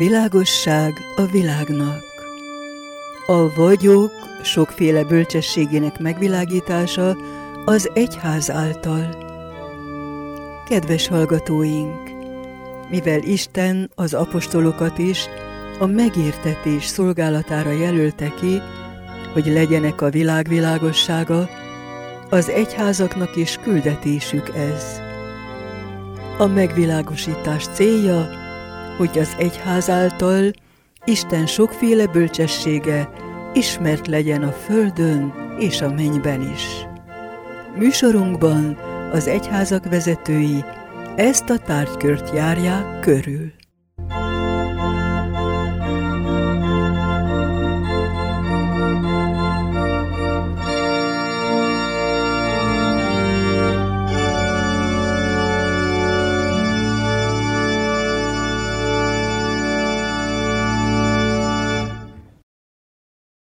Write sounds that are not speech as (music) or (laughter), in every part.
Világosság a világnak. A vagyok sokféle bölcsességének megvilágítása az egyház által. Kedves hallgatóink! Mivel Isten az apostolokat is a megértetés szolgálatára jelölte ki, hogy legyenek a világ világossága, az egyházaknak is küldetésük ez. A megvilágosítás célja, hogy az egyház által Isten sokféle bölcsessége ismert legyen a földön és a mennyben is. Műsorunkban az egyházak vezetői ezt a tárgykört járják körül.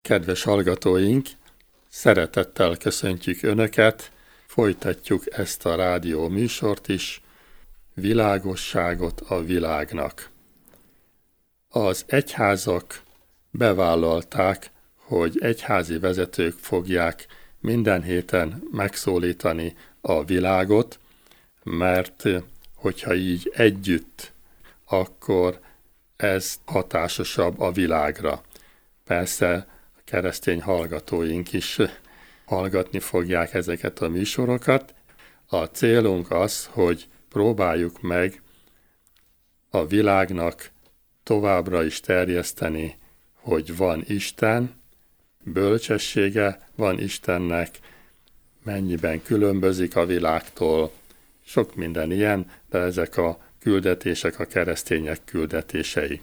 Kedves hallgatóink, szeretettel köszöntjük Önöket, folytatjuk ezt a rádió műsort is, világosságot a világnak. Az egyházak bevállalták, hogy egyházi vezetők fogják minden héten megszólítani a világot, mert hogyha így együtt, akkor ez hatásosabb a világra. Persze keresztény hallgatóink is hallgatni fogják ezeket a műsorokat. A célunk az, hogy próbáljuk meg a világnak továbbra is terjeszteni, hogy van Isten, bölcsessége van Istennek, mennyiben különbözik a világtól, sok minden ilyen, de ezek a küldetések a keresztények küldetései.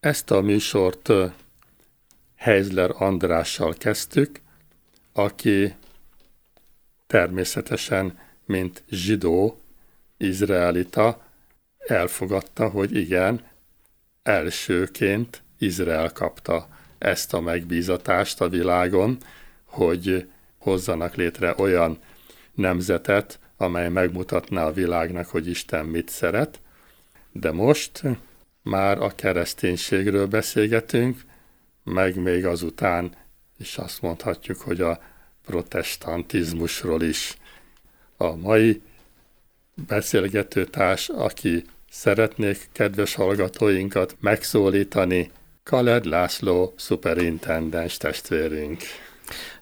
Ezt a műsort Heizler Andrással kezdtük, aki természetesen, mint zsidó, izraelita, elfogadta, hogy igen, elsőként Izrael kapta ezt a megbízatást a világon, hogy hozzanak létre olyan nemzetet, amely megmutatná a világnak, hogy Isten mit szeret. De most már a kereszténységről beszélgetünk, meg még azután is azt mondhatjuk, hogy a protestantizmusról is. A mai beszélgetőtárs, aki szeretnék kedves hallgatóinkat megszólítani, Kaled László szuperintendens testvérünk.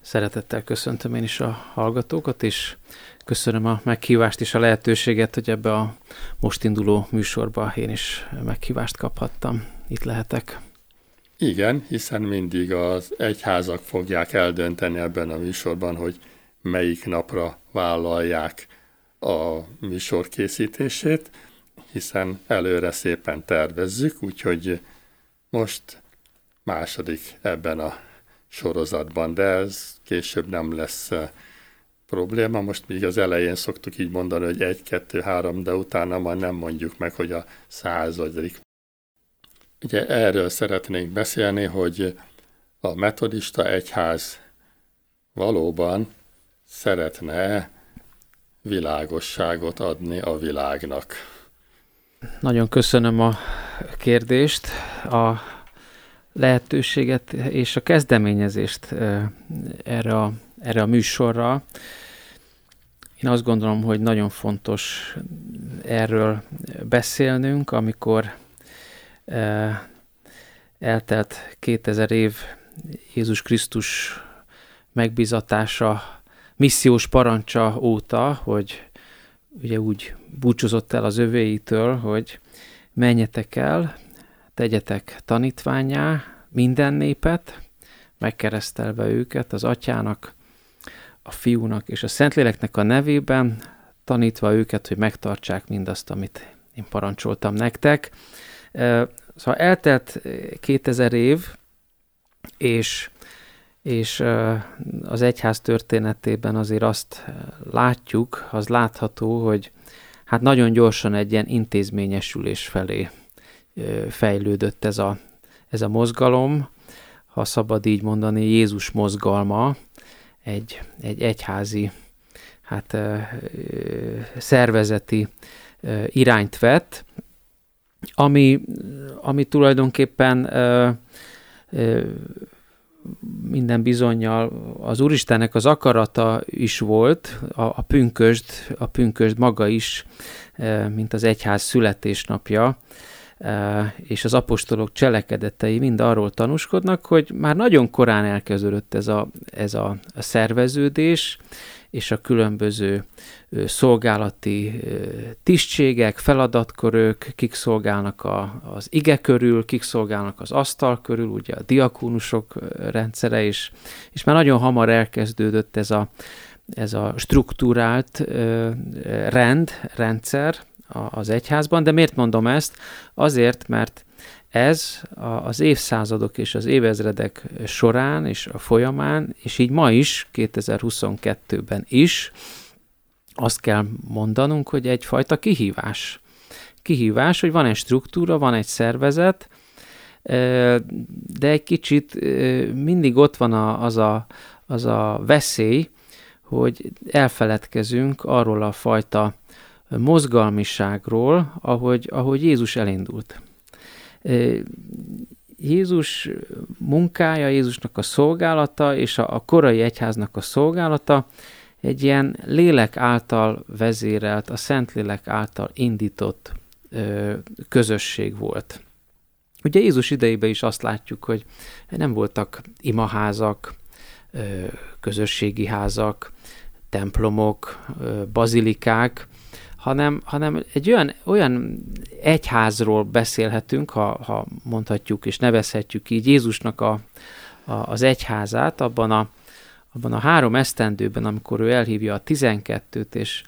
Szeretettel köszöntöm én is a hallgatókat, és köszönöm a meghívást és a lehetőséget, hogy ebbe a most induló műsorba én is meghívást kaphattam. Itt lehetek. Igen, hiszen mindig az egyházak fogják eldönteni ebben a műsorban, hogy melyik napra vállalják a műsor készítését, hiszen előre szépen tervezzük, úgyhogy most második ebben a sorozatban, de ez később nem lesz eh, probléma. Most még az elején szoktuk így mondani, hogy egy, kettő, három, de utána már nem mondjuk meg, hogy a századik Ugye erről szeretnénk beszélni, hogy a metodista egyház valóban szeretne világosságot adni a világnak. Nagyon köszönöm a kérdést, a lehetőséget és a kezdeményezést erre a, erre a műsorra. Én azt gondolom, hogy nagyon fontos erről beszélnünk, amikor eltelt 2000 év Jézus Krisztus megbizatása, missziós parancsa óta, hogy ugye úgy búcsúzott el az övéitől, hogy menjetek el, tegyetek tanítványá minden népet, megkeresztelve őket az atyának, a fiúnak és a Szentléleknek a nevében, tanítva őket, hogy megtartsák mindazt, amit én parancsoltam nektek. Szóval eltelt 2000 év, és, és az egyház történetében azért azt látjuk, az látható, hogy hát nagyon gyorsan egy ilyen intézményesülés felé fejlődött ez a, ez a mozgalom. ha szabad így mondani, Jézus mozgalma egy, egy egyházi, hát szervezeti irányt vett, ami, ami tulajdonképpen minden bizonyal az Úristennek az akarata is volt, a, a pünkösd, a pünkösd maga is, mint az egyház születésnapja, és az apostolok cselekedetei mind arról tanúskodnak, hogy már nagyon korán elkezdődött ez a, ez a, szerveződés, és a különböző szolgálati tisztségek, feladatkörök, kik szolgálnak a, az ige körül, kik szolgálnak az asztal körül, ugye a diakónusok rendszere is, és már nagyon hamar elkezdődött ez a, ez a struktúrált rend, rendszer az egyházban, de miért mondom ezt? Azért, mert ez az évszázadok és az évezredek során és a folyamán, és így ma is, 2022-ben is, azt kell mondanunk, hogy egyfajta kihívás. Kihívás, hogy van egy struktúra, van egy szervezet, de egy kicsit mindig ott van az a, az a veszély, hogy elfeledkezünk arról a fajta mozgalmiságról, ahogy, ahogy Jézus elindult. Jézus munkája, Jézusnak a szolgálata és a, a korai egyháznak a szolgálata egy ilyen lélek által vezérelt, a Szentlélek által indított ö, közösség volt. Ugye Jézus idejében is azt látjuk, hogy nem voltak imaházak, ö, közösségi házak, templomok, ö, bazilikák, hanem, hanem egy olyan, olyan egyházról beszélhetünk, ha, ha mondhatjuk és nevezhetjük így Jézusnak a, a, az egyházát, abban a, abban a három esztendőben, amikor ő elhívja a tizenkettőt, és,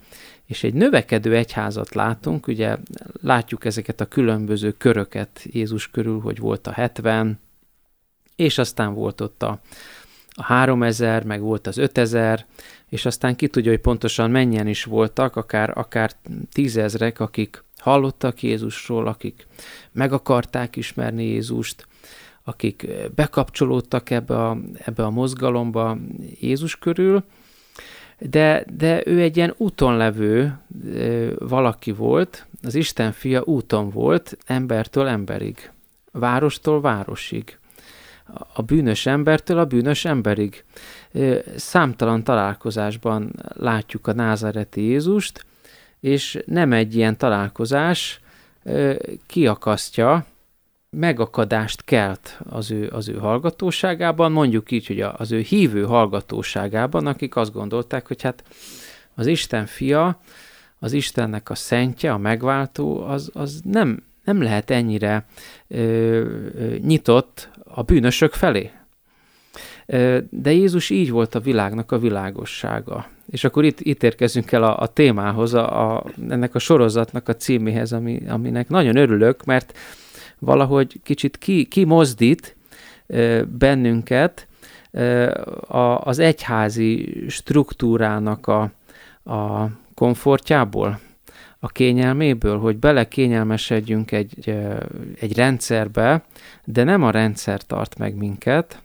és egy növekedő egyházat látunk, ugye látjuk ezeket a különböző köröket Jézus körül, hogy volt a 70, és aztán volt ott a, a 3000, meg volt az 5000, és aztán ki tudja, hogy pontosan mennyien is voltak, akár, akár tízezrek, akik hallottak Jézusról, akik meg akarták ismerni Jézust, akik bekapcsolódtak ebbe a, ebbe a mozgalomba Jézus körül, de, de ő egy ilyen úton levő valaki volt, az Isten fia úton volt embertől emberig, várostól városig, a bűnös embertől a bűnös emberig. Számtalan találkozásban látjuk a názareti Jézust, és nem egy ilyen találkozás kiakasztja, megakadást kelt az ő, az ő hallgatóságában, mondjuk így, hogy az ő hívő hallgatóságában, akik azt gondolták, hogy hát az Isten fia, az Istennek a szentje, a megváltó, az, az nem, nem lehet ennyire ö, nyitott a bűnösök felé. De Jézus így volt a világnak a világossága. És akkor itt, itt érkezünk el a, a témához, a, a, ennek a sorozatnak a címéhez, ami, aminek nagyon örülök, mert valahogy kicsit ki, kimozdít bennünket a, az egyházi struktúrának a, a komfortjából, a kényelméből, hogy bele kényelmesedjünk egy, egy rendszerbe, de nem a rendszer tart meg minket,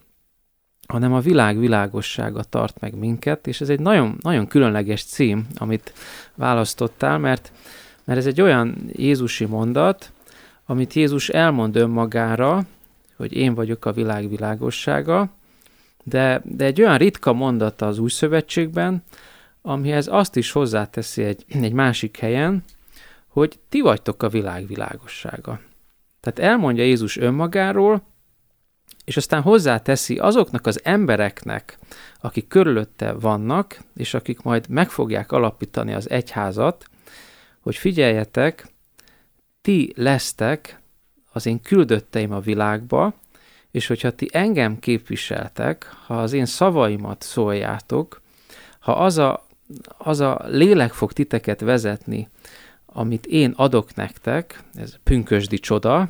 hanem a világ világossága tart meg minket, és ez egy nagyon, nagyon különleges cím, amit választottál, mert, mert ez egy olyan Jézusi mondat, amit Jézus elmond önmagára, hogy én vagyok a világ világossága, de, de egy olyan ritka mondata az új szövetségben, amihez azt is hozzáteszi egy, egy másik helyen, hogy ti vagytok a világ világossága. Tehát elmondja Jézus önmagáról, és aztán hozzáteszi azoknak az embereknek, akik körülötte vannak, és akik majd meg fogják alapítani az egyházat, hogy figyeljetek, ti lesztek az én küldötteim a világba, és hogyha ti engem képviseltek, ha az én szavaimat szóljátok, ha az a, az a lélek fog titeket vezetni, amit én adok nektek, ez pünkösdi csoda,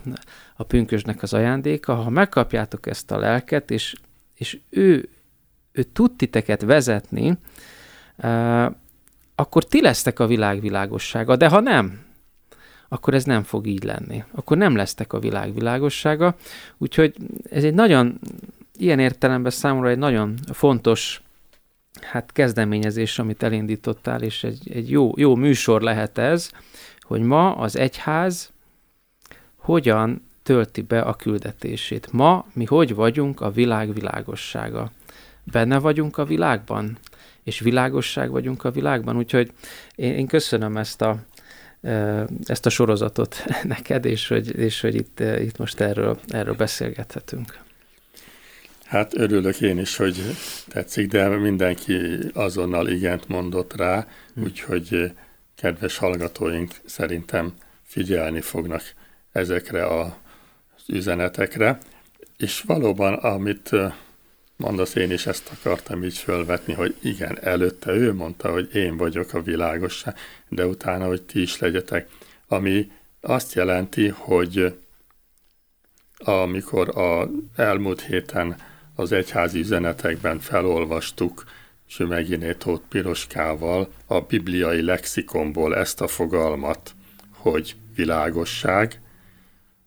a pünkösnek az ajándéka, ha megkapjátok ezt a lelket, és, és ő, ő tud titeket vezetni, akkor ti lesztek a világ világossága, de ha nem, akkor ez nem fog így lenni. Akkor nem lesztek a világ világossága, úgyhogy ez egy nagyon ilyen értelemben számomra egy nagyon fontos hát kezdeményezés, amit elindítottál, és egy, egy jó, jó műsor lehet ez, hogy ma az egyház hogyan tölti be a küldetését. Ma mi hogy vagyunk a világ világossága? Benne vagyunk a világban? És világosság vagyunk a világban? Úgyhogy én, én köszönöm ezt a, ezt a sorozatot (laughs) neked, és hogy, és hogy itt, itt most erről, erről beszélgethetünk. Hát örülök én is, hogy tetszik, de mindenki azonnal igent mondott rá, hm. úgyhogy kedves hallgatóink szerintem figyelni fognak ezekre az üzenetekre. És valóban, amit mondasz, én is ezt akartam így fölvetni, hogy igen, előtte ő mondta, hogy én vagyok a világosság, de utána, hogy ti is legyetek. Ami azt jelenti, hogy amikor a elmúlt héten az egyházi üzenetekben felolvastuk Sümeginé Tóth Piroskával a bibliai lexikonból ezt a fogalmat, hogy világosság,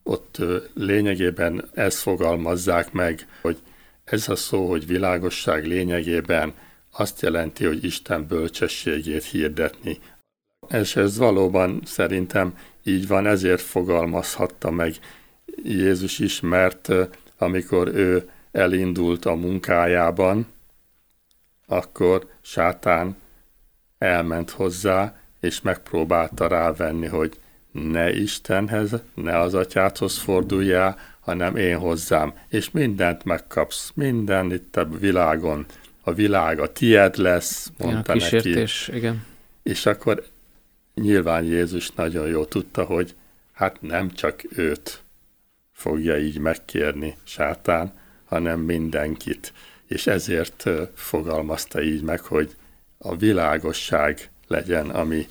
ott lényegében ezt fogalmazzák meg, hogy ez a szó, hogy világosság lényegében azt jelenti, hogy Isten bölcsességét hirdetni. És ez valóban szerintem így van, ezért fogalmazhatta meg Jézus is, mert amikor ő elindult a munkájában, akkor sátán elment hozzá, és megpróbálta rávenni, hogy ne Istenhez, ne az atyádhoz forduljál, hanem én hozzám, és mindent megkapsz, minden itt a világon, a világ a tied lesz, mondta ja, kísértés, neki. igen. És akkor nyilván Jézus nagyon jól tudta, hogy hát nem csak őt fogja így megkérni sátán, hanem mindenkit. És ezért fogalmazta így meg, hogy a világosság legyen a mi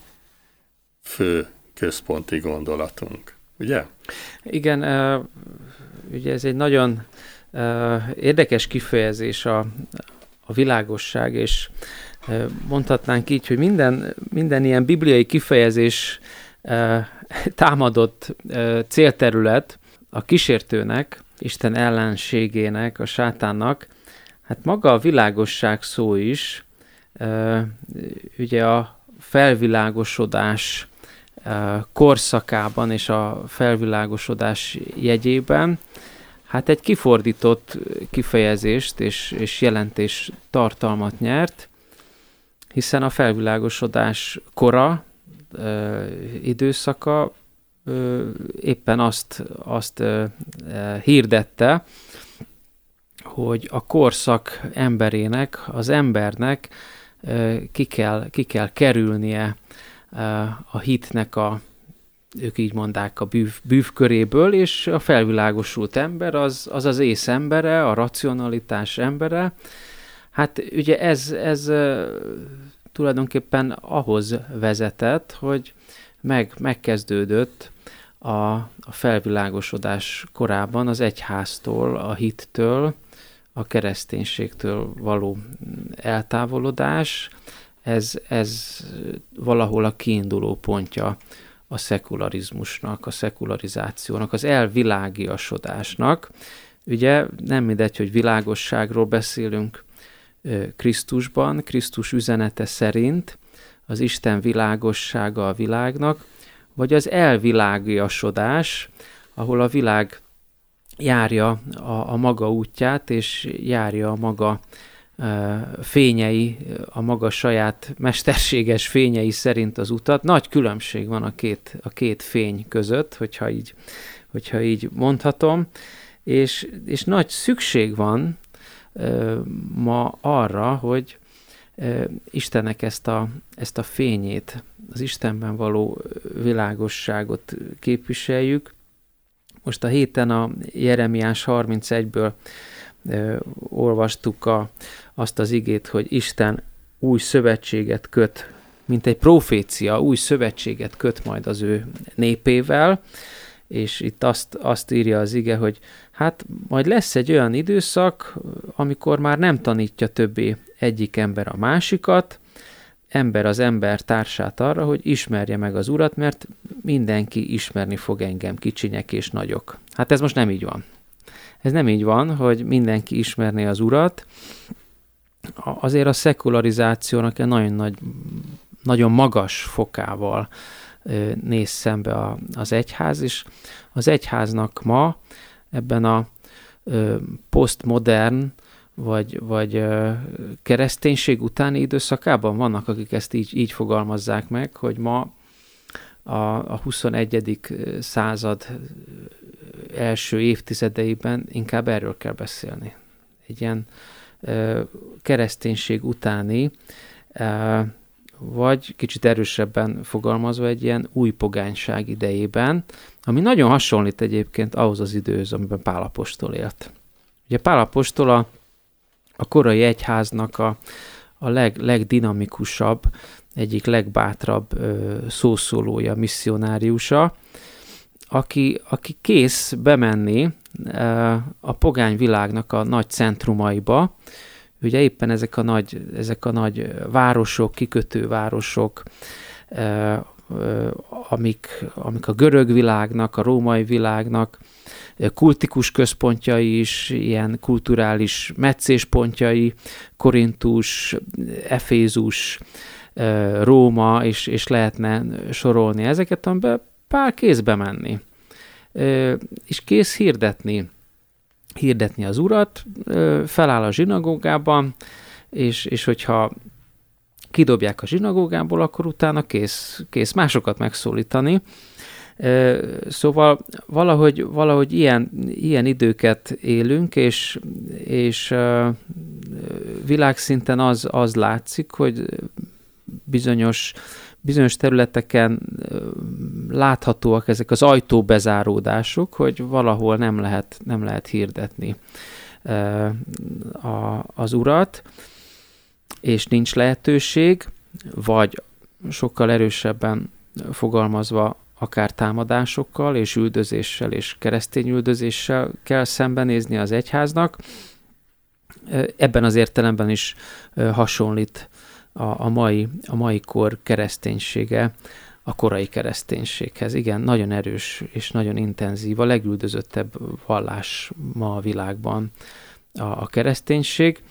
fő központi gondolatunk. Ugye? Igen, ugye ez egy nagyon érdekes kifejezés a, a világosság, és mondhatnánk így, hogy minden, minden ilyen bibliai kifejezés (laughs) támadott célterület a kísértőnek, Isten ellenségének, a sátánnak, hát maga a világosság szó is, ugye a felvilágosodás korszakában és a felvilágosodás jegyében, hát egy kifordított kifejezést és, és jelentés tartalmat nyert, hiszen a felvilágosodás kora, időszaka éppen azt, azt hirdette, hogy a korszak emberének, az embernek ki kell, ki kell kerülnie a hitnek a, ők így mondták, a bűv, bűvköréből, és a felvilágosult ember az az, az ész embere, a racionalitás embere. Hát ugye ez, ez tulajdonképpen ahhoz vezetett, hogy meg, megkezdődött a, a felvilágosodás korában az egyháztól, a hittől, a kereszténységtől való eltávolodás, ez, ez valahol a kiinduló pontja a szekularizmusnak, a szekularizációnak, az elvilágiasodásnak. Ugye nem mindegy, hogy világosságról beszélünk Krisztusban, Krisztus üzenete szerint, az Isten világossága a világnak, vagy az elvilágiasodás, ahol a világ járja a, a maga útját, és járja a maga fényei, a maga saját mesterséges fényei szerint az utat. Nagy különbség van a két, a két fény között, hogyha így, hogyha így mondhatom, és, és nagy szükség van ma arra, hogy Istennek ezt a, ezt a fényét, az Istenben való világosságot képviseljük. Most a héten a Jeremiás 31-ből olvastuk a, azt az igét, hogy Isten új szövetséget köt, mint egy profécia, új szövetséget köt majd az ő népével, és itt azt, azt írja az ige, hogy hát majd lesz egy olyan időszak, amikor már nem tanítja többé egyik ember a másikat, ember az ember társát arra, hogy ismerje meg az urat, mert mindenki ismerni fog engem, kicsinyek és nagyok. Hát ez most nem így van. ez nem így van, hogy mindenki ismerné az urat. Azért a szekularizációnak egy nagyon, nagy, nagyon magas fokával néz szembe az egyház, és az egyháznak ma ebben a posztmodern vagy, vagy kereszténység utáni időszakában vannak, akik ezt így, így fogalmazzák meg, hogy ma a, a 21. század első évtizedeiben inkább erről kell beszélni. Egy ilyen kereszténység utáni, vagy kicsit erősebben fogalmazva egy ilyen új pogányság idejében, ami nagyon hasonlít egyébként ahhoz az időhöz, amiben Pálapostól élt. Ugye Pálapostól a, a korai egyháznak a, a leg, legdinamikusabb, egyik legbátrabb ö, szószólója, misszionáriusa, aki, aki kész bemenni a pogány világnak a nagy centrumaiba, ugye éppen ezek a nagy, ezek a nagy városok, kikötővárosok, amik, amik a görög világnak, a római világnak kultikus központjai is, ilyen kulturális meccéspontjai, Korintus, Efézus, Róma, és, és lehetne sorolni ezeket, amiben pár kézbe menni. És kész hirdetni, hirdetni az urat, feláll a zsinagógában, és, és hogyha kidobják a zsinagógából, akkor utána kész, kész másokat megszólítani. Szóval valahogy, valahogy ilyen, ilyen időket élünk, és, és világszinten az, az látszik, hogy bizonyos, bizonyos területeken láthatóak ezek az ajtóbezáródások, hogy valahol nem lehet, nem lehet hirdetni az urat, és nincs lehetőség, vagy sokkal erősebben fogalmazva akár támadásokkal és üldözéssel és keresztény üldözéssel kell szembenézni az egyháznak. Ebben az értelemben is hasonlít a, a, mai, a mai kor kereszténysége a korai kereszténységhez. Igen, nagyon erős és nagyon intenzív, a legüldözöttebb vallás ma a világban a, a kereszténység.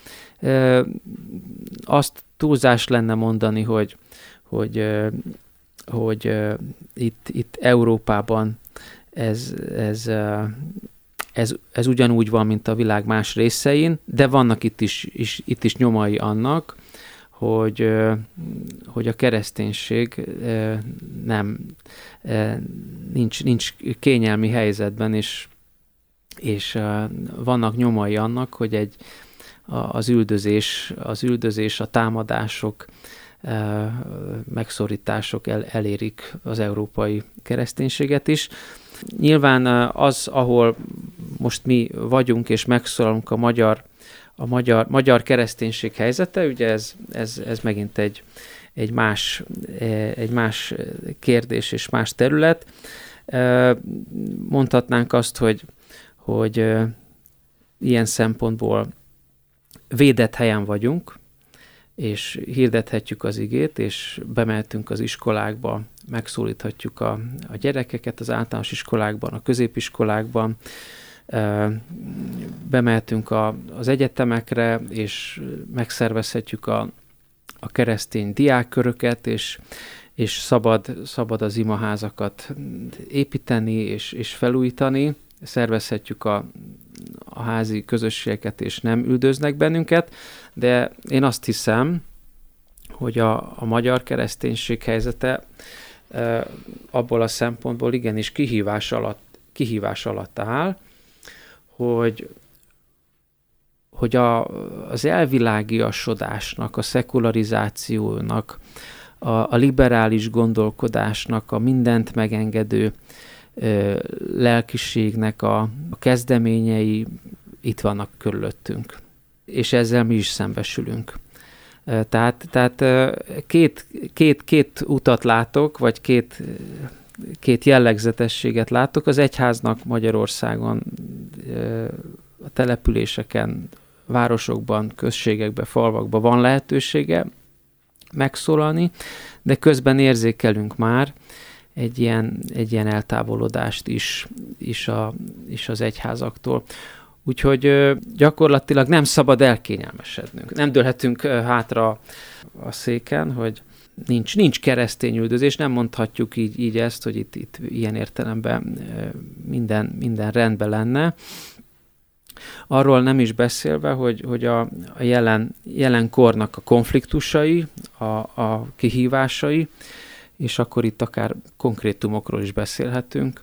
Azt túlzás lenne mondani, hogy, hogy, hogy itt, itt Európában ez, ez, ez, ez ugyanúgy van, mint a világ más részein, de vannak itt is, is, itt is nyomai annak, hogy, hogy a kereszténység nem nincs, nincs kényelmi helyzetben, és, és vannak nyomai annak, hogy egy, az üldözés, az üldözés, a támadások, megszorítások el, elérik az európai kereszténységet is. Nyilván az, ahol most mi vagyunk és megszólalunk a magyar a magyar, magyar kereszténység helyzete, ugye ez, ez, ez megint egy, egy, más, e, egy más kérdés és más terület. E, mondhatnánk azt, hogy, hogy e, ilyen szempontból védett helyen vagyunk, és hirdethetjük az igét, és bemeltünk az iskolákba, megszólíthatjuk a, a gyerekeket az általános iskolákban, a középiskolákban, bemeltünk a, az egyetemekre, és megszervezhetjük a, a keresztény diákköröket, és, és szabad, szabad az imaházakat építeni és, és felújítani, szervezhetjük a, a házi közösségeket, és nem üldöznek bennünket, de én azt hiszem, hogy a, a magyar kereszténység helyzete abból a szempontból igenis kihívás alatt, kihívás alatt áll, hogy, hogy a, az elvilágiasodásnak, a szekularizációnak, a, a liberális gondolkodásnak, a mindent megengedő ö, lelkiségnek a, a kezdeményei itt vannak körülöttünk. És ezzel mi is szembesülünk. Tehát, tehát két, két, két utat látok, vagy két két jellegzetességet látok. Az egyháznak Magyarországon a településeken, városokban, községekben, falvakban van lehetősége megszólalni, de közben érzékelünk már egy ilyen, egy ilyen eltávolodást is, is, a, is az egyházaktól. Úgyhogy gyakorlatilag nem szabad elkényelmesednünk. Nem dőlhetünk hátra a széken, hogy nincs, nincs keresztény üldözés, nem mondhatjuk így, így ezt, hogy itt, itt ilyen értelemben minden, minden rendben lenne. Arról nem is beszélve, hogy, hogy a, a jelen, jelen kornak a konfliktusai, a, a kihívásai, és akkor itt akár konkrétumokról is beszélhetünk,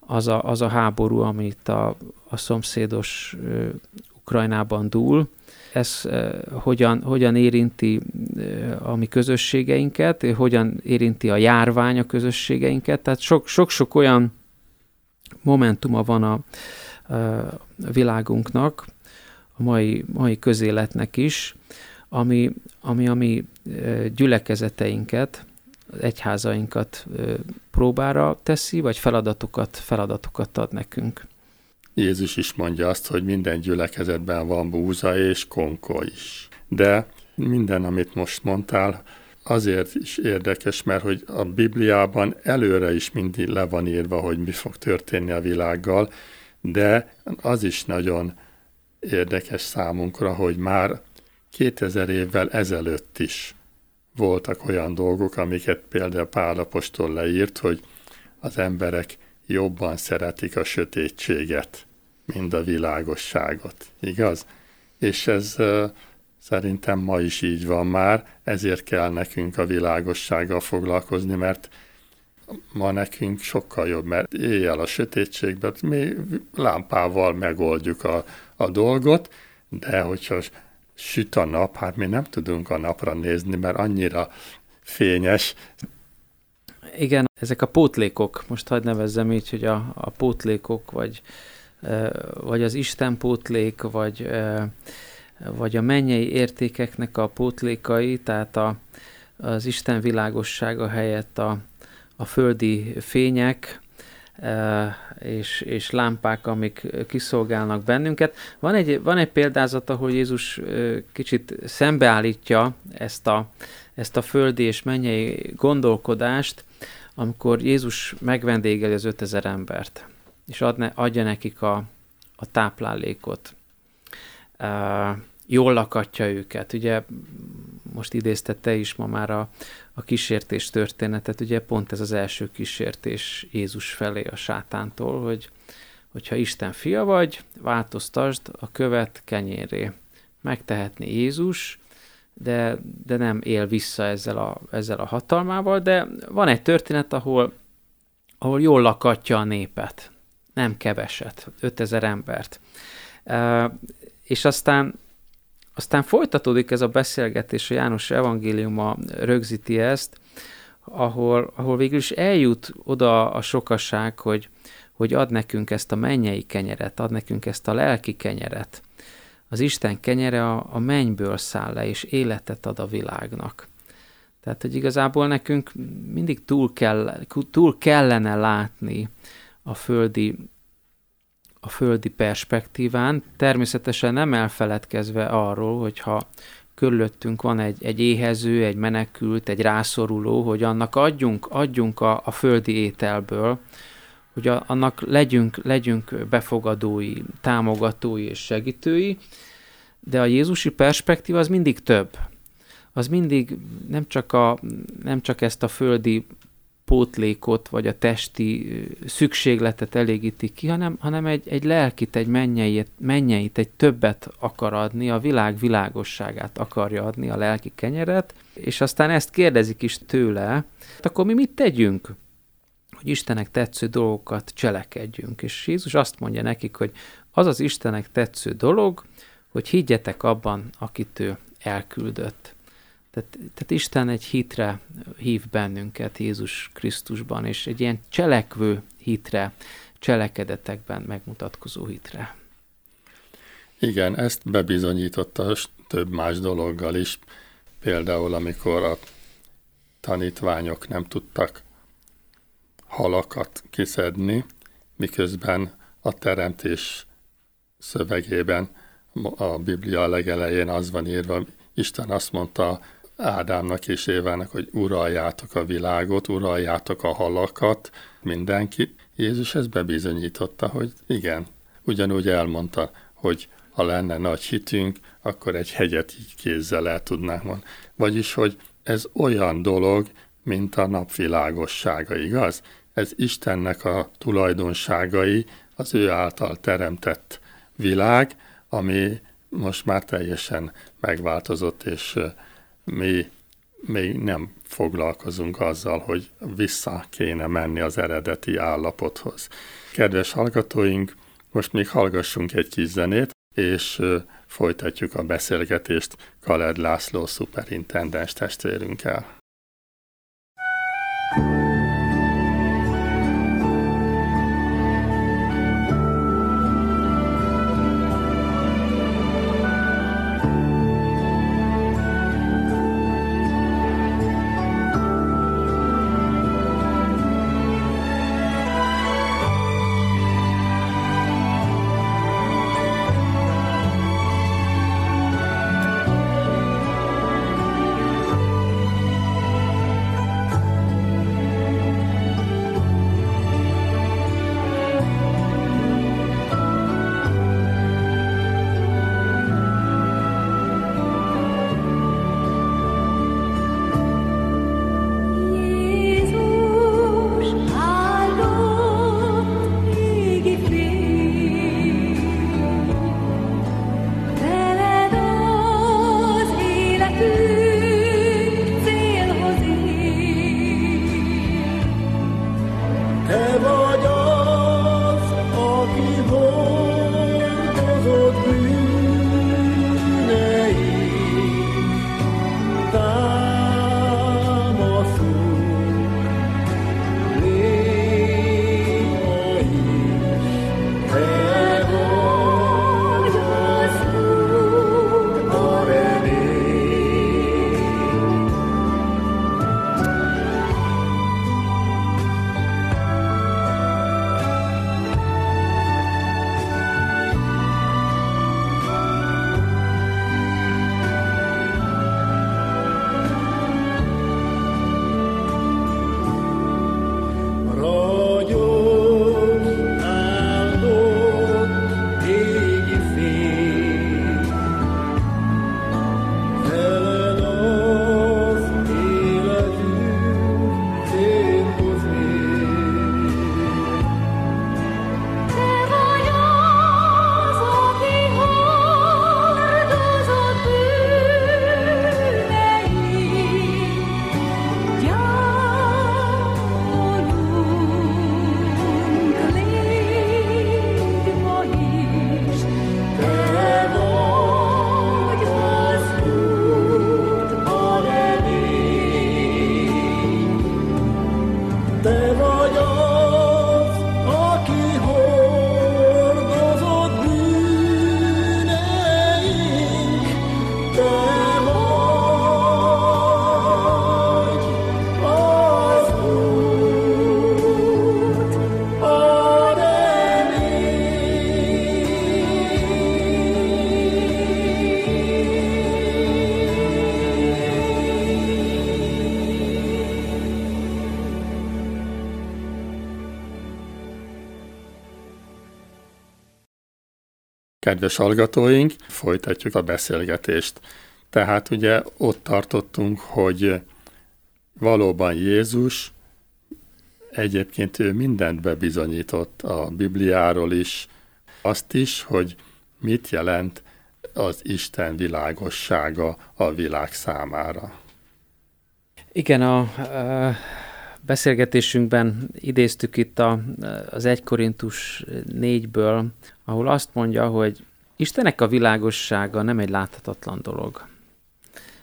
az a, az a háború, amit a, a szomszédos Ukrajnában dúl, ez hogyan, hogyan érinti a mi közösségeinket, hogyan érinti a járvány a közösségeinket, tehát sok-sok olyan momentuma van a, a világunknak, a mai, mai közéletnek is, ami, ami a mi gyülekezeteinket, az egyházainkat próbára teszi, vagy feladatokat, feladatokat ad nekünk. Jézus is mondja azt, hogy minden gyülekezetben van búza és konko is. De minden, amit most mondtál, azért is érdekes, mert hogy a Bibliában előre is mindig le van írva, hogy mi fog történni a világgal, de az is nagyon érdekes számunkra, hogy már 2000 évvel ezelőtt is voltak olyan dolgok, amiket például Pálapostól leírt, hogy az emberek jobban szeretik a sötétséget, mint a világosságot. Igaz? És ez szerintem ma is így van már, ezért kell nekünk a világossággal foglalkozni, mert ma nekünk sokkal jobb, mert éjjel a sötétségben mi lámpával megoldjuk a, a dolgot, de hogyha süt a nap, hát mi nem tudunk a napra nézni, mert annyira fényes. Igen, ezek a pótlékok, most hagyd nevezzem így, hogy a, a pótlékok, vagy, vagy az Isten pótlék, vagy, vagy a mennyei értékeknek a pótlékai, tehát a, az Isten világossága helyett a, a földi fények, és, és lámpák, amik kiszolgálnak bennünket. Van egy, van egy példázat, ahol Jézus kicsit szembeállítja ezt a, ezt a földi és mennyei gondolkodást, amikor Jézus megvendégeli az 5000 embert, és adne, adja nekik a, a táplálékot. Uh, jól lakatja őket. Ugye most idéztette is ma már a, a kísértés történetet, ugye pont ez az első kísértés Jézus felé a sátántól, hogy hogyha Isten fia vagy, változtasd a követ kenyéré. Megtehetné Jézus, de, de nem él vissza ezzel a, ezzel a hatalmával, de van egy történet, ahol, ahol jól lakatja a népet, nem keveset, 5000 embert. És aztán aztán folytatódik ez a beszélgetés, a János evangéliuma rögzíti ezt, ahol, ahol végül is eljut oda a sokaság, hogy, hogy ad nekünk ezt a mennyei kenyeret, ad nekünk ezt a lelki kenyeret. Az Isten kenyere a, a mennyből száll le, és életet ad a világnak. Tehát, hogy igazából nekünk mindig túl, kell, túl kellene látni a földi a földi perspektíván, természetesen nem elfeledkezve arról, hogyha körülöttünk van egy, egy éhező, egy menekült, egy rászoruló, hogy annak adjunk, adjunk a, a földi ételből, hogy a, annak legyünk, legyünk befogadói, támogatói és segítői, de a Jézusi perspektíva az mindig több. Az mindig nem csak, a, nem csak ezt a földi pótlékot, vagy a testi szükségletet elégíti ki, hanem, hanem egy, egy lelkit, egy mennyeit, mennyeit, egy többet akar adni, a világ világosságát akarja adni, a lelki kenyeret, és aztán ezt kérdezik is tőle, hát akkor mi mit tegyünk? hogy Istenek tetsző dolgokat cselekedjünk. És Jézus azt mondja nekik, hogy az az Istenek tetsző dolog, hogy higgyetek abban, akit ő elküldött. Tehát, tehát Isten egy hitre hív bennünket Jézus Krisztusban, és egy ilyen cselekvő hitre, cselekedetekben megmutatkozó hitre. Igen, ezt bebizonyította több más dologgal is. Például, amikor a tanítványok nem tudtak halakat kiszedni, miközben a teremtés szövegében a Biblia legelején az van írva, Isten azt mondta Ádámnak és Évának, hogy uraljátok a világot, uraljátok a halakat, mindenki. Jézus ezt bebizonyította, hogy igen, ugyanúgy elmondta, hogy ha lenne nagy hitünk, akkor egy hegyet így kézzel el tudnánk mondani. Vagyis, hogy ez olyan dolog, mint a napvilágossága, igaz? Ez Istennek a tulajdonságai, az ő által teremtett világ, ami most már teljesen megváltozott, és mi még nem foglalkozunk azzal, hogy vissza kéne menni az eredeti állapothoz. Kedves hallgatóink, most még hallgassunk egy kis zenét, és folytatjuk a beszélgetést Kaled László szuperintendens testvérünkkel. Kedves hallgatóink, folytatjuk a beszélgetést. Tehát ugye ott tartottunk, hogy valóban Jézus egyébként ő mindent bebizonyított a Bibliáról is, azt is, hogy mit jelent az Isten világossága a világ számára. Igen, a, beszélgetésünkben idéztük itt a, az 1 Korintus 4-ből, ahol azt mondja, hogy Istenek a világossága nem egy láthatatlan dolog.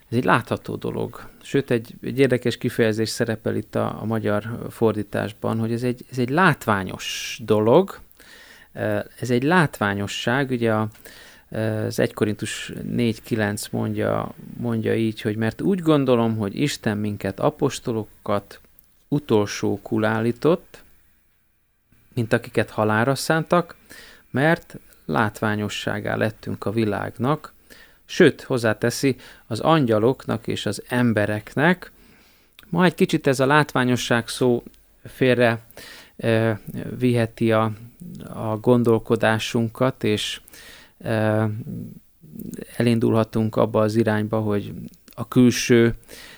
Ez egy látható dolog. Sőt, egy, egy érdekes kifejezés szerepel itt a, a magyar fordításban, hogy ez egy, ez egy látványos dolog. Ez egy látványosság, ugye a, az 1 Korintus 4.9 mondja, mondja így, hogy mert úgy gondolom, hogy Isten minket apostolokat utolsó állított, mint akiket halára szántak, mert látványosságá lettünk a világnak, sőt, hozzáteszi az angyaloknak és az embereknek. Ma egy kicsit ez a látványosság szó félre e, viheti a, a gondolkodásunkat, és elindulhatunk abba az irányba, hogy a külső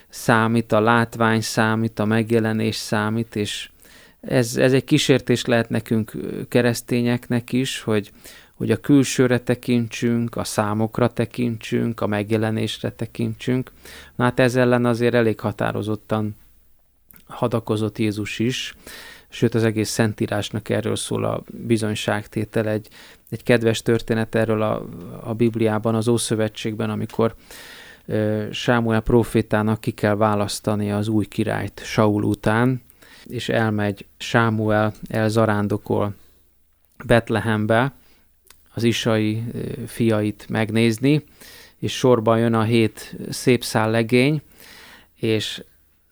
számít, a látvány számít, a megjelenés számít, és ez, ez egy kísértés lehet nekünk keresztényeknek is, hogy, hogy a külsőre tekintsünk, a számokra tekintsünk, a megjelenésre tekintsünk. Na hát ez ellen azért elég határozottan hadakozott Jézus is, sőt az egész Szentírásnak erről szól a bizonyságtétel. Egy, egy kedves történet erről a, a Bibliában, az Ószövetségben, amikor Sámuel profétának ki kell választani az új királyt Saul után, és elmegy Sámuel, elzarándokol Betlehembe az isai fiait megnézni, és sorban jön a hét szép szál legény, és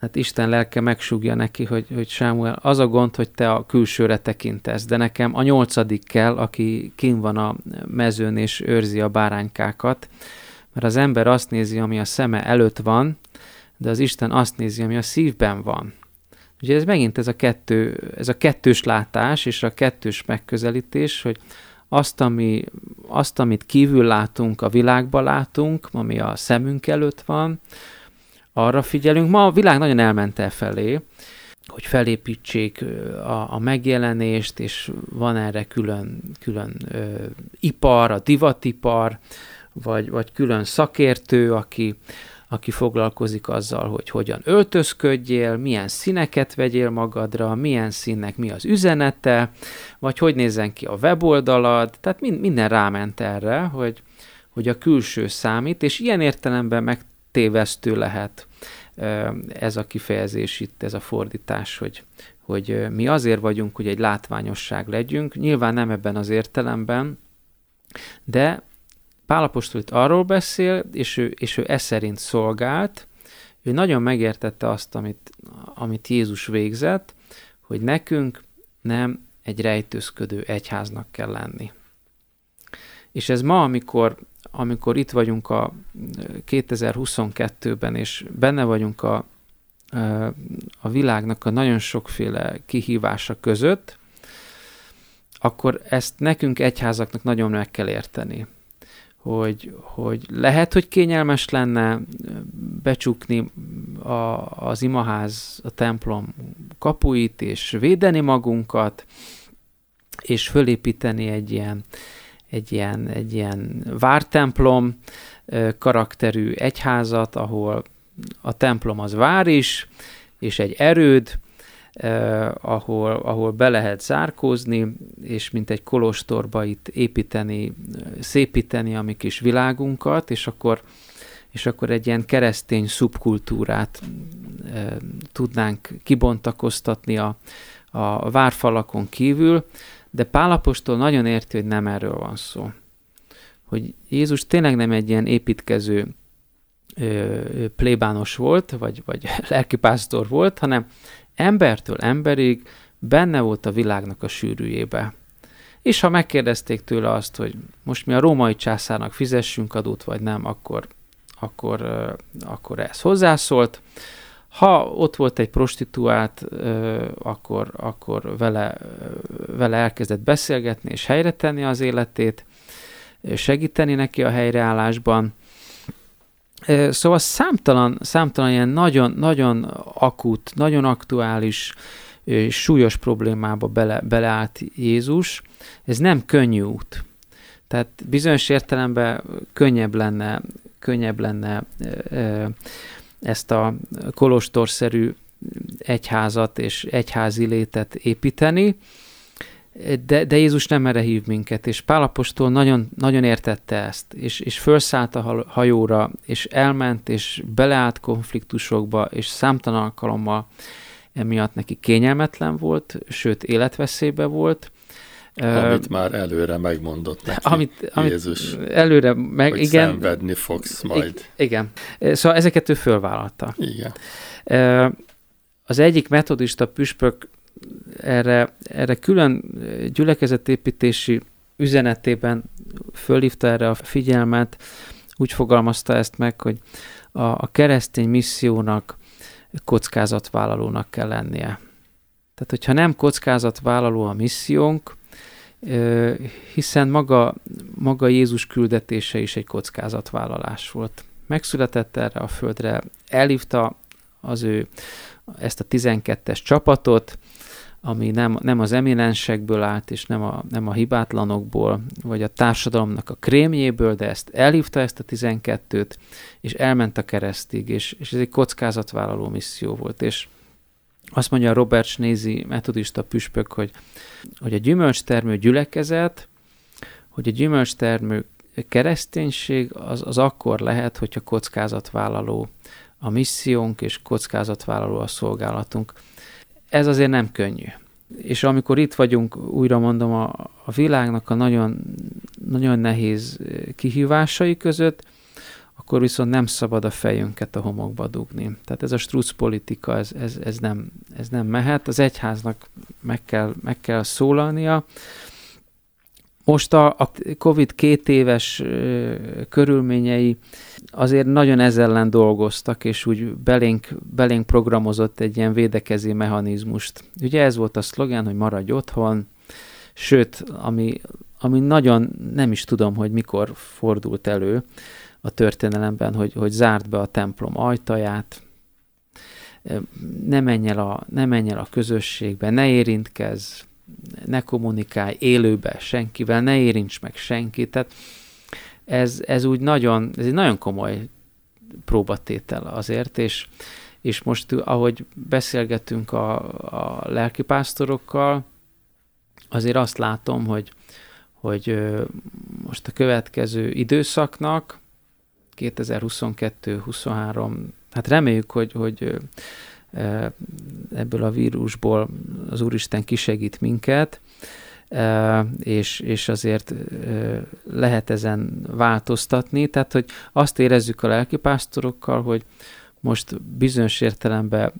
hát Isten lelke megsúgja neki, hogy, hogy Sámuel, az a gond, hogy te a külsőre tekintesz, de nekem a nyolcadik kell, aki kin van a mezőn és őrzi a báránykákat, mert az ember azt nézi, ami a szeme előtt van, de az Isten azt nézi, ami a szívben van. Ugye ez megint ez a, kettő, ez a kettős látás és a kettős megközelítés, hogy azt, ami, azt, amit kívül látunk, a világban látunk, ami a szemünk előtt van, arra figyelünk. Ma a világ nagyon elment el felé, hogy felépítsék a, a megjelenést, és van erre külön, külön ö, ipar, a divatipar, vagy, vagy külön szakértő, aki, aki foglalkozik azzal, hogy hogyan öltözködjél, milyen színeket vegyél magadra, milyen színnek mi az üzenete, vagy hogy nézzen ki a weboldalad, tehát mind, minden ráment erre, hogy, hogy a külső számít, és ilyen értelemben megtévesztő lehet ez a kifejezés itt, ez a fordítás, hogy, hogy mi azért vagyunk, hogy egy látványosság legyünk, nyilván nem ebben az értelemben, de Pálapostól itt arról beszél, és ő, és ő e szerint szolgált, ő nagyon megértette azt, amit, amit Jézus végzett, hogy nekünk nem egy rejtőzködő egyháznak kell lenni. És ez ma, amikor, amikor itt vagyunk a 2022-ben, és benne vagyunk a, a világnak a nagyon sokféle kihívása között, akkor ezt nekünk egyházaknak nagyon meg kell érteni hogy, hogy lehet, hogy kényelmes lenne becsukni a, az imaház, a templom kapuit, és védeni magunkat, és fölépíteni egy ilyen, egy ilyen, egy ilyen vártemplom karakterű egyházat, ahol a templom az vár is, és egy erőd, eh, ahol, ahol be lehet zárkózni, és mint egy kolostorba itt építeni, szépíteni a mi kis világunkat, és akkor, és akkor egy ilyen keresztény szubkultúrát eh, tudnánk kibontakoztatni a, a várfalakon kívül, de Pálapostól nagyon érti, hogy nem erről van szó. Hogy Jézus tényleg nem egy ilyen építkező plébános volt, vagy, vagy (laughs) lelkipásztor volt, hanem embertől emberig benne volt a világnak a sűrűjébe. És ha megkérdezték tőle azt, hogy most mi a római császárnak fizessünk adót, vagy nem, akkor, akkor, akkor ez hozzászólt. Ha ott volt egy prostituált, akkor, akkor vele, vele elkezdett beszélgetni és helyre tenni az életét, segíteni neki a helyreállásban. Szóval számtalan, számtalan ilyen nagyon, nagyon akut, nagyon aktuális, súlyos problémába bele, beleállt Jézus. Ez nem könnyű út. Tehát bizonyos értelemben könnyebb lenne, könnyebb lenne ezt a kolostorszerű egyházat és egyházi létet építeni, de, de Jézus nem erre hív minket, és Pálapostól nagyon, nagyon értette ezt, és, és felszállt a hajóra, és elment, és beleállt konfliktusokba, és számtalan alkalommal emiatt neki kényelmetlen volt, sőt életveszélybe volt. Amit uh, már előre megmondott neki amit, amit Jézus. Előre meg, hogy igen. szenvedni fogsz majd. Igen. Szóval ezeket ő fölvállalta. Igen. Uh, az egyik metodista püspök erre, erre külön gyülekezetépítési üzenetében fölhívta erre a figyelmet, úgy fogalmazta ezt meg, hogy a, a keresztény missziónak kockázatvállalónak kell lennie. Tehát, hogyha nem kockázatvállaló a missziónk, hiszen maga, maga Jézus küldetése is egy kockázatvállalás volt. Megszületett erre a földre, elhívta az ő ezt a 12-es csapatot, ami nem, nem az eminensekből állt, és nem a, nem a hibátlanokból, vagy a társadalomnak a krémjéből, de ezt elhívta ezt a 12-t, és elment a keresztig, és, és ez egy kockázatvállaló misszió volt, és azt mondja Robert Snézi metodista püspök, hogy, hogy a gyümölcstermő gyülekezet, hogy a gyümölcstermő kereszténység az, az akkor lehet, hogyha kockázatvállaló a missziónk, és kockázatvállaló a szolgálatunk. Ez azért nem könnyű. És amikor itt vagyunk, újra mondom, a, a világnak a nagyon, nagyon nehéz kihívásai között, akkor viszont nem szabad a fejünket a homokba dugni. Tehát ez a struc politika, ez, ez, ez, nem, ez nem mehet. Az egyháznak meg kell, meg kell szólalnia. Most a, a COVID két éves ö, körülményei azért nagyon ez ellen dolgoztak, és úgy belénk, belénk programozott egy ilyen védekező mechanizmust. Ugye ez volt a szlogen, hogy maradj otthon, sőt, ami, ami nagyon nem is tudom, hogy mikor fordult elő, a történelemben, hogy, hogy zárt be a templom ajtaját, ne menj el a, ne menj el a közösségbe, ne érintkezz, ne kommunikálj élőbe senkivel, ne érints meg senkit. Tehát ez, ez úgy nagyon, ez egy nagyon komoly próbatétel azért, és, és most, ahogy beszélgetünk a, a lelkipásztorokkal, azért azt látom, hogy, hogy most a következő időszaknak 2022-23, hát reméljük, hogy, hogy ebből a vírusból az Úristen kisegít minket, és, és azért lehet ezen változtatni. Tehát, hogy azt érezzük a lelkipásztorokkal, hogy most bizonyos értelemben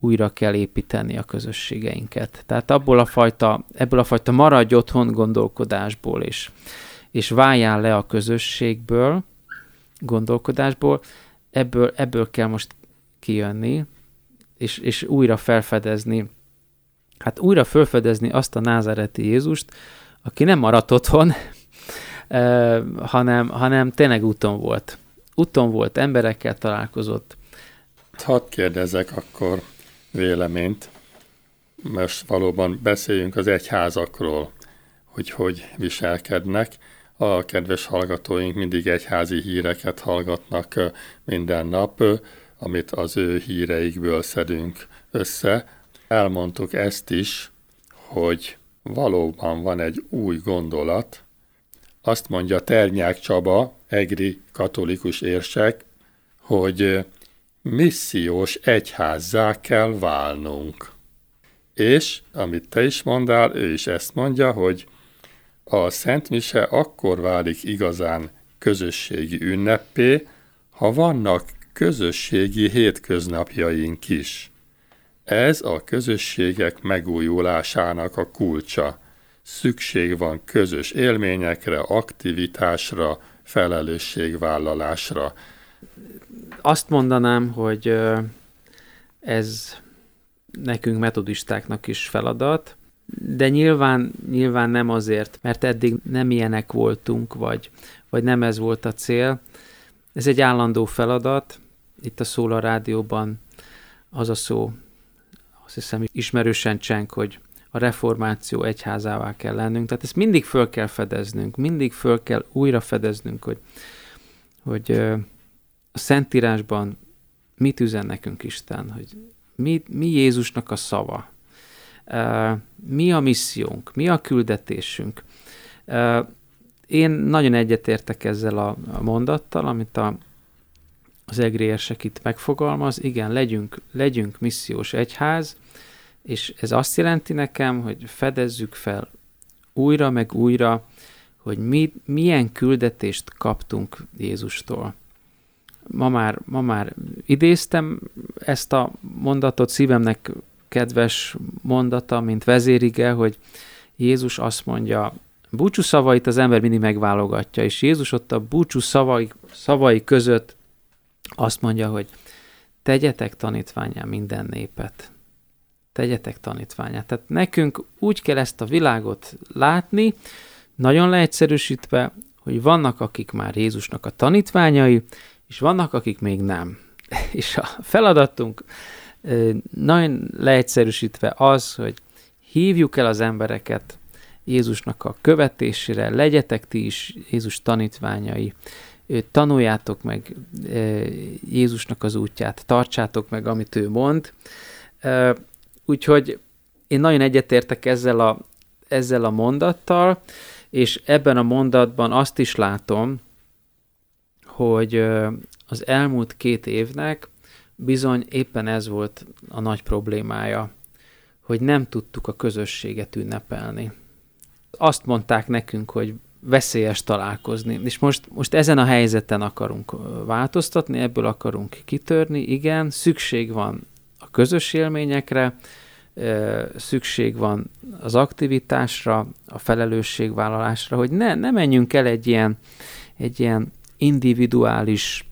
újra kell építeni a közösségeinket. Tehát abból a fajta, ebből a fajta maradj otthon gondolkodásból, és, és váljál le a közösségből, gondolkodásból, ebből, ebből kell most kijönni, és, és újra felfedezni, hát újra felfedezni azt a názáreti Jézust, aki nem maradt otthon, (laughs) hanem, hanem tényleg úton volt. Úton volt, emberekkel találkozott. Hadd kérdezek akkor véleményt. Most valóban beszéljünk az egyházakról, hogy hogy viselkednek a kedves hallgatóink mindig egyházi híreket hallgatnak minden nap, amit az ő híreikből szedünk össze. Elmondtuk ezt is, hogy valóban van egy új gondolat. Azt mondja Ternyák Csaba, egri katolikus érsek, hogy missziós egyházzá kell válnunk. És, amit te is mondál, ő is ezt mondja, hogy a Szent Mise akkor válik igazán közösségi ünnepé, ha vannak közösségi hétköznapjaink is. Ez a közösségek megújulásának a kulcsa. Szükség van közös élményekre, aktivitásra, felelősségvállalásra. Azt mondanám, hogy ez nekünk metodistáknak is feladat, de nyilván, nyilván nem azért, mert eddig nem ilyenek voltunk, vagy, vagy nem ez volt a cél. Ez egy állandó feladat. Itt a Szól a rádióban az a szó, azt hiszem ismerősen csenk, hogy a reformáció egyházává kell lennünk. Tehát ezt mindig föl kell fedeznünk, mindig föl kell újra fedeznünk, hogy, hogy a Szentírásban mit üzen nekünk Isten, hogy mi, mi Jézusnak a szava, mi a missziónk, mi a küldetésünk. Én nagyon egyetértek ezzel a, mondattal, amit a, az egrérsek itt megfogalmaz. Igen, legyünk, legyünk missziós egyház, és ez azt jelenti nekem, hogy fedezzük fel újra meg újra, hogy mi, milyen küldetést kaptunk Jézustól. Ma már, ma már idéztem ezt a mondatot, szívemnek kedves mondata, mint vezérige, hogy Jézus azt mondja, búcsú szavait az ember mindig megválogatja, és Jézus ott a búcsú szavai, szavai között azt mondja, hogy tegyetek tanítványá minden népet. tegyetek tanítványát. Tehát nekünk úgy kell ezt a világot látni, nagyon leegyszerűsítve, hogy vannak, akik már Jézusnak a tanítványai, és vannak, akik még nem. (laughs) És a feladatunk nagyon leegyszerűsítve az, hogy hívjuk el az embereket Jézusnak a követésére, legyetek ti is Jézus tanítványai, tanuljátok meg Jézusnak az útját, tartsátok meg, amit ő mond. Úgyhogy én nagyon egyetértek ezzel a, ezzel a mondattal, és ebben a mondatban azt is látom, hogy az elmúlt két évnek bizony éppen ez volt a nagy problémája, hogy nem tudtuk a közösséget ünnepelni. Azt mondták nekünk, hogy veszélyes találkozni. És most, most ezen a helyzeten akarunk változtatni, ebből akarunk kitörni. Igen, szükség van a közös élményekre, szükség van az aktivitásra, a felelősségvállalásra, hogy ne, ne menjünk el egy ilyen, egy ilyen individuális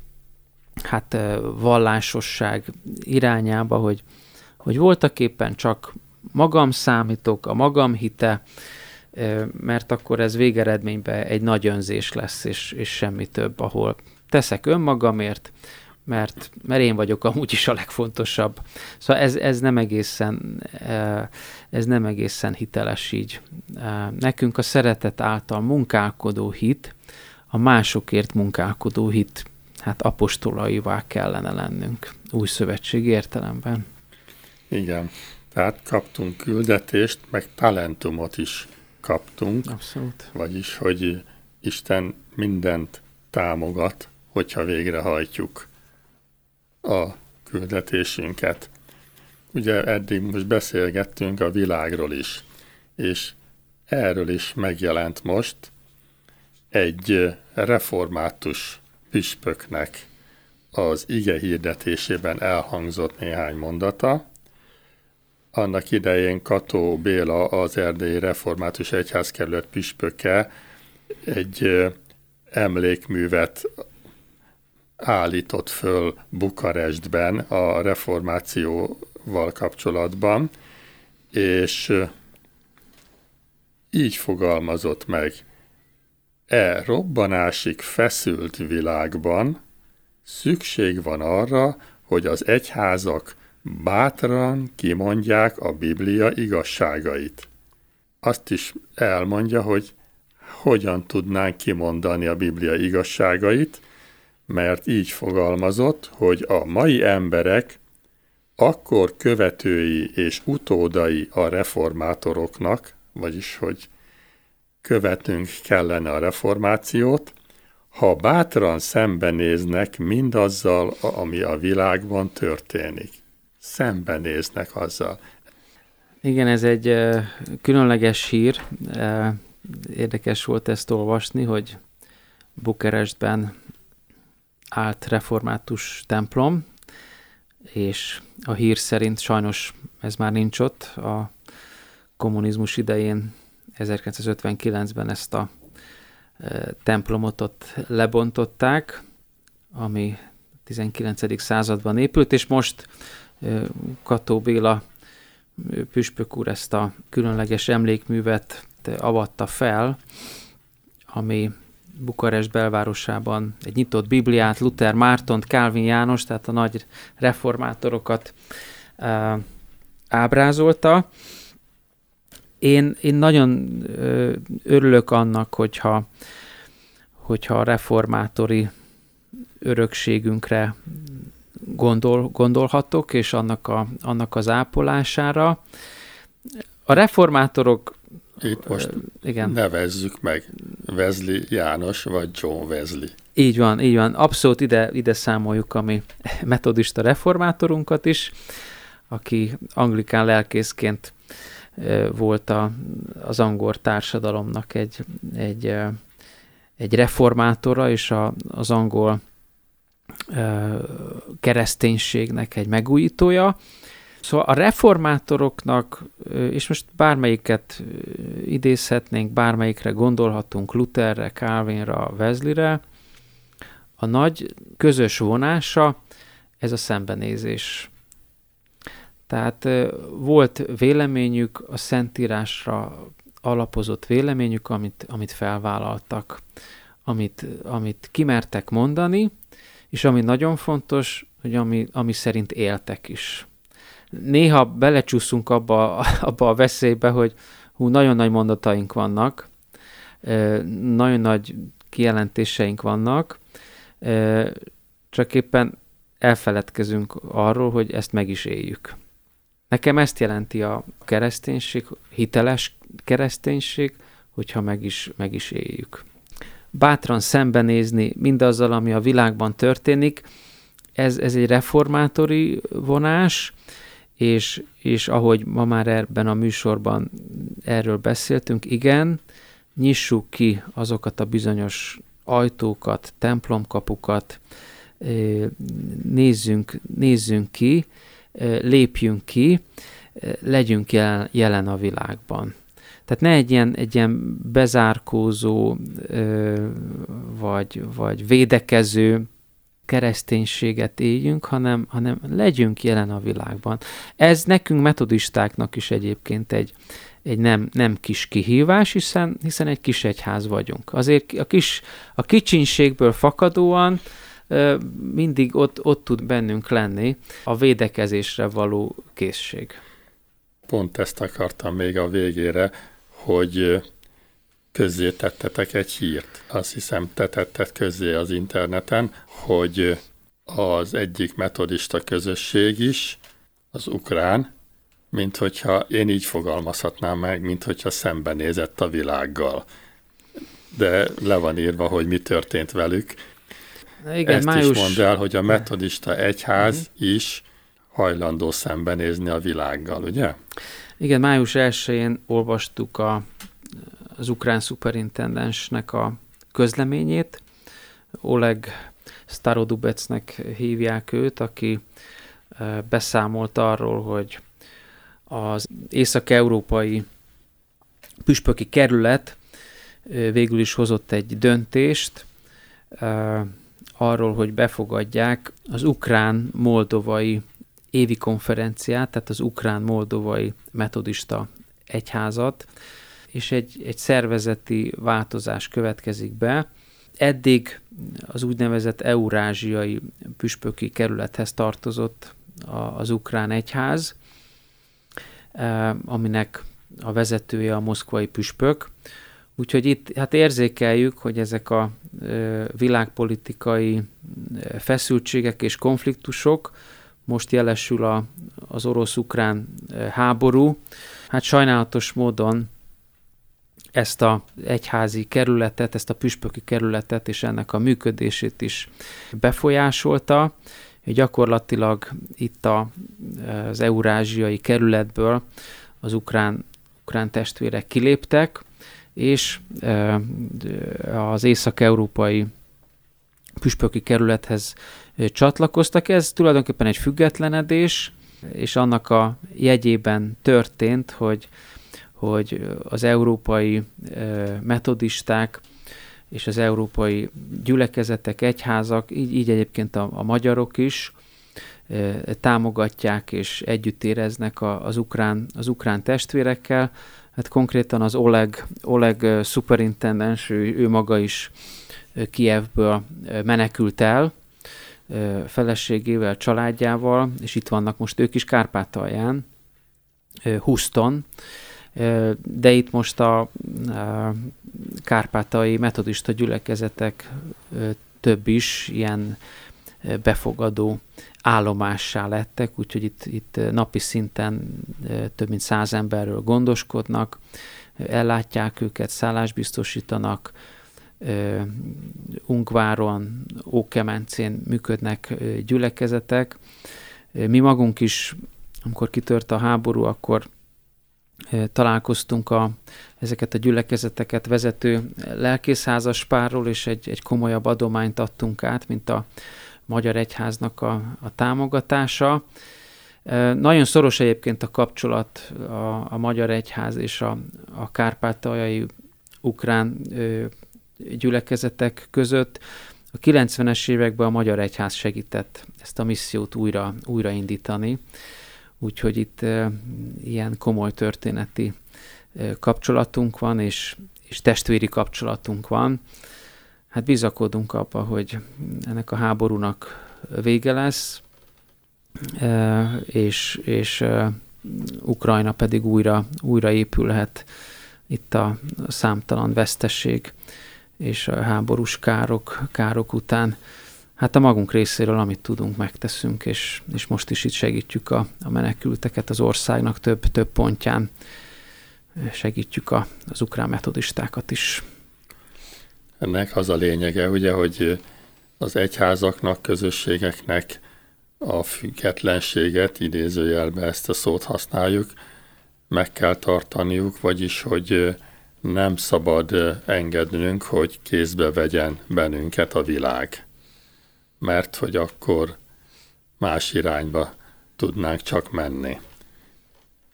hát vallásosság irányába, hogy, hogy voltak éppen csak magam számítok, a magam hite, mert akkor ez végeredményben egy nagy önzés lesz, és, és semmi több, ahol teszek önmagamért, mert, mert én vagyok amúgy is a legfontosabb. Szóval ez, ez, nem egészen, ez nem egészen hiteles így. Nekünk a szeretet által munkálkodó hit, a másokért munkálkodó hit, hát apostolaivá kellene lennünk, új szövetség értelemben. Igen, tehát kaptunk küldetést, meg talentumot is kaptunk. Abszolút. Vagyis, hogy Isten mindent támogat, hogyha végrehajtjuk a küldetésünket. Ugye eddig most beszélgettünk a világról is, és erről is megjelent most egy református püspöknek az ige hirdetésében elhangzott néhány mondata, annak idején Kató Béla, az erdélyi református egyházkerület püspöke egy emlékművet állított föl Bukarestben a reformációval kapcsolatban, és így fogalmazott meg, e robbanásig feszült világban szükség van arra, hogy az egyházak bátran kimondják a Biblia igazságait. Azt is elmondja, hogy hogyan tudnánk kimondani a Biblia igazságait, mert így fogalmazott, hogy a mai emberek akkor követői és utódai a reformátoroknak, vagyis hogy követnünk kellene a reformációt, ha bátran szembenéznek mindazzal, ami a világban történik szembenéznek azzal. Igen, ez egy különleges hír. Érdekes volt ezt olvasni, hogy Bukerestben állt református templom, és a hír szerint sajnos ez már nincs ott. A kommunizmus idején 1959-ben ezt a templomot ott lebontották, ami 19. században épült, és most Kató Béla püspök úr ezt a különleges emlékművet avatta fel, ami Bukarest belvárosában egy nyitott Bibliát, Luther Mártont, Calvin János, tehát a nagy reformátorokat ábrázolta. Én, én nagyon örülök annak, hogyha, hogyha a reformátori örökségünkre gondol, gondolhatok, és annak, a, annak az ápolására. A reformátorok... Itt most igen. nevezzük meg Wesley János, vagy John Wesley. Így van, így van. Abszolút ide, ide számoljuk a mi metodista reformátorunkat is, aki anglikán lelkészként volt a, az angol társadalomnak egy, egy, egy reformátora, és a, az angol kereszténységnek egy megújítója. Szóval a reformátoroknak, és most bármelyiket idézhetnénk, bármelyikre gondolhatunk, Lutherre, Calvinra, Wesleyre, a nagy közös vonása ez a szembenézés. Tehát volt véleményük, a Szentírásra alapozott véleményük, amit, amit felvállaltak, amit, amit kimertek mondani, és ami nagyon fontos, hogy ami, ami szerint éltek is. Néha belecsúszunk abba, (laughs) abba a veszélybe, hogy hú, nagyon nagy mondataink vannak, nagyon nagy kijelentéseink vannak, csak éppen elfeledkezünk arról, hogy ezt meg is éljük. Nekem ezt jelenti a kereszténység, hiteles kereszténység, hogyha meg is, meg is éljük. Bátran szembenézni mindazzal, ami a világban történik, ez, ez egy reformátori vonás, és, és ahogy ma már ebben a műsorban erről beszéltünk, igen, nyissuk ki azokat a bizonyos ajtókat, templomkapukat, nézzünk, nézzünk ki, lépjünk ki, legyünk jelen a világban. Tehát ne egy ilyen, egy ilyen bezárkózó, vagy, vagy védekező kereszténységet éljünk, hanem, hanem legyünk jelen a világban. Ez nekünk metodistáknak is egyébként egy, egy nem, nem kis kihívás, hiszen, hiszen egy kis egyház vagyunk. Azért a, kis, a kicsinségből fakadóan mindig ott, ott tud bennünk lenni a védekezésre való készség. Pont ezt akartam még a végére, hogy közzé tettetek egy hírt. Azt hiszem, te tetted közzé az interneten, hogy az egyik metodista közösség is, az ukrán, mint hogyha én így fogalmazhatnám meg, mint hogyha szembenézett a világgal. De le van írva, hogy mi történt velük. Igen, Ezt május... is mondd el, hogy a metodista egyház uh-huh. is hajlandó szembenézni a világgal, ugye? Igen, május 1-én olvastuk a, az ukrán szuperintendensnek a közleményét. Oleg Starodubecnek hívják őt, aki beszámolt arról, hogy az észak-európai püspöki kerület végül is hozott egy döntést arról, hogy befogadják az ukrán-moldovai évi konferenciát, tehát az ukrán-moldovai metodista egyházat, és egy, egy szervezeti változás következik be. Eddig az úgynevezett eurázsiai püspöki kerülethez tartozott az ukrán egyház, aminek a vezetője a moszkvai püspök. Úgyhogy itt hát érzékeljük, hogy ezek a világpolitikai feszültségek és konfliktusok most jelesül a, az orosz-ukrán háború. Hát sajnálatos módon ezt a egyházi kerületet, ezt a püspöki kerületet és ennek a működését is befolyásolta. Gyakorlatilag itt a, az eurázsiai kerületből az ukrán, ukrán testvérek kiléptek, és az észak-európai püspöki kerülethez csatlakoztak. Ez tulajdonképpen egy függetlenedés, és annak a jegyében történt, hogy, hogy az európai metodisták és az európai gyülekezetek, egyházak, így, így egyébként a, a magyarok is támogatják és együtt éreznek a, az, ukrán, az ukrán testvérekkel. Hát konkrétan az Oleg, Oleg superintendens, ő, ő maga is Kievből menekült el, feleségével, családjával, és itt vannak most ők is Kárpátalján, Houston, de itt most a kárpátai metodista gyülekezetek több is ilyen befogadó állomássá lettek, úgyhogy itt, itt napi szinten több mint száz emberről gondoskodnak, ellátják őket, szállást biztosítanak, Ungváron, Ókemencén működnek gyülekezetek. Mi magunk is, amikor kitört a háború, akkor találkoztunk a, ezeket a gyülekezeteket vezető lelkészházas párról, és egy, egy komolyabb adományt adtunk át, mint a Magyar Egyháznak a, a támogatása. Nagyon szoros egyébként a kapcsolat a, a Magyar Egyház és a, a kárpátaljai ukrán gyülekezetek között. A 90-es években a Magyar Egyház segített ezt a missziót újra, újraindítani. úgyhogy itt ilyen komoly történeti kapcsolatunk van, és, és testvéri kapcsolatunk van. Hát bizakodunk abba, hogy ennek a háborúnak vége lesz, és, és Ukrajna pedig újra, újra épülhet itt a, számtalan vesztesség és a háborús károk, károk után. Hát a magunk részéről, amit tudunk, megteszünk, és, és most is itt segítjük a, a menekülteket az országnak több, több pontján. Segítjük a, az ukrán metodistákat is. Ennek az a lényege, ugye, hogy az egyházaknak, közösségeknek a függetlenséget, idézőjelbe ezt a szót használjuk, meg kell tartaniuk, vagyis, hogy nem szabad engednünk, hogy kézbe vegyen bennünket a világ. Mert hogy akkor más irányba tudnánk csak menni.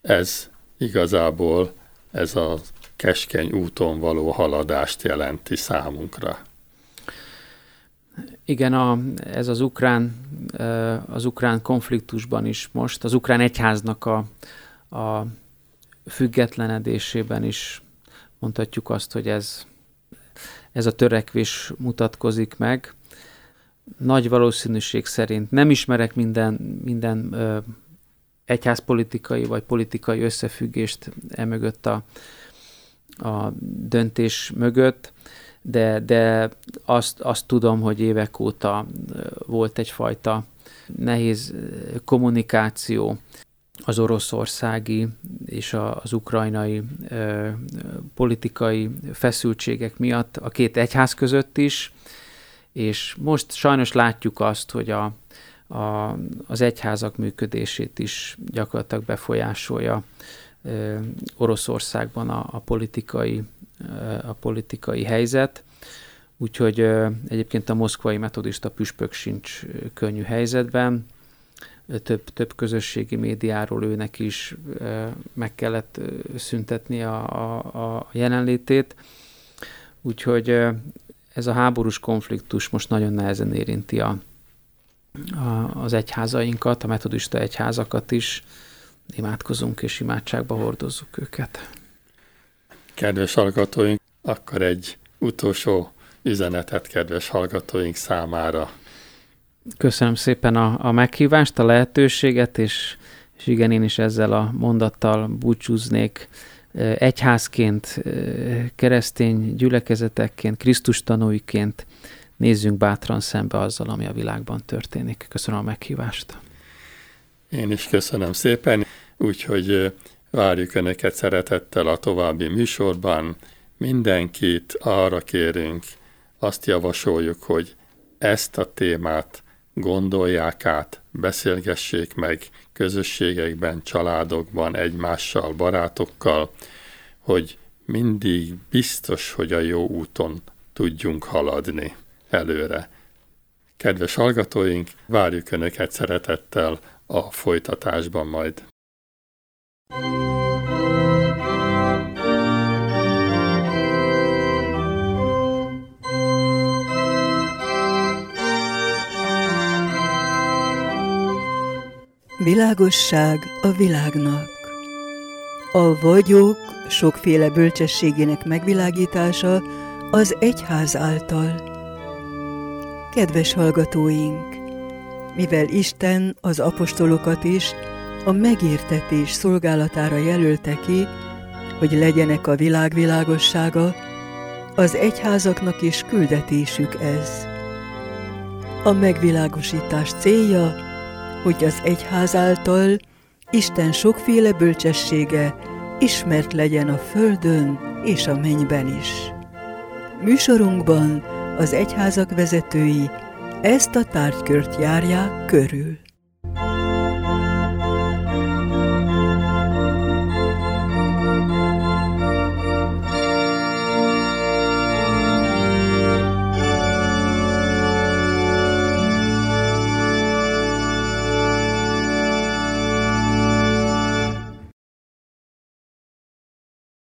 Ez igazából ez a keskeny úton való haladást jelenti számunkra. Igen, a, ez az ukrán, az ukrán konfliktusban is most, az ukrán egyháznak a, a függetlenedésében is mondhatjuk azt, hogy ez, ez a törekvés mutatkozik meg. Nagy valószínűség szerint nem ismerek minden, minden ö, egyházpolitikai vagy politikai összefüggést emögött a, a döntés mögött, de, de azt, azt tudom, hogy évek óta volt egyfajta nehéz kommunikáció az oroszországi és az ukrajnai politikai feszültségek miatt a két egyház között is, és most sajnos látjuk azt, hogy a, a, az egyházak működését is gyakorlatilag befolyásolja ö, Oroszországban a, a, politikai, ö, a politikai helyzet. Úgyhogy ö, egyébként a moszkvai metodista püspök sincs könnyű helyzetben több, több közösségi médiáról őnek is meg kellett szüntetni a, a, a jelenlétét. Úgyhogy ez a háborús konfliktus most nagyon nehezen érinti a, a, az egyházainkat, a metodista egyházakat is. Imádkozunk és imádságba hordozzuk őket. Kedves hallgatóink, akkor egy utolsó üzenetet kedves hallgatóink számára Köszönöm szépen a, a meghívást, a lehetőséget, és, és igen, én is ezzel a mondattal búcsúznék egyházként, keresztény gyülekezetekként, Krisztus tanúiként nézzünk bátran szembe azzal, ami a világban történik. Köszönöm a meghívást. Én is köszönöm szépen, úgyhogy várjuk Önöket szeretettel a további műsorban. Mindenkit arra kérünk, azt javasoljuk, hogy ezt a témát gondolják át, beszélgessék meg közösségekben, családokban, egymással, barátokkal, hogy mindig biztos, hogy a jó úton tudjunk haladni előre. Kedves hallgatóink, várjuk Önöket szeretettel a folytatásban majd. thank you Világosság a világnak. A vagyok sokféle bölcsességének megvilágítása az egyház által. Kedves hallgatóink! Mivel Isten az apostolokat is a megértetés szolgálatára jelölte ki, hogy legyenek a világ világossága, az egyházaknak is küldetésük ez. A megvilágosítás célja, hogy az egyház által Isten sokféle bölcsessége ismert legyen a földön és a mennyben is. Műsorunkban az egyházak vezetői ezt a tárgykört járják körül.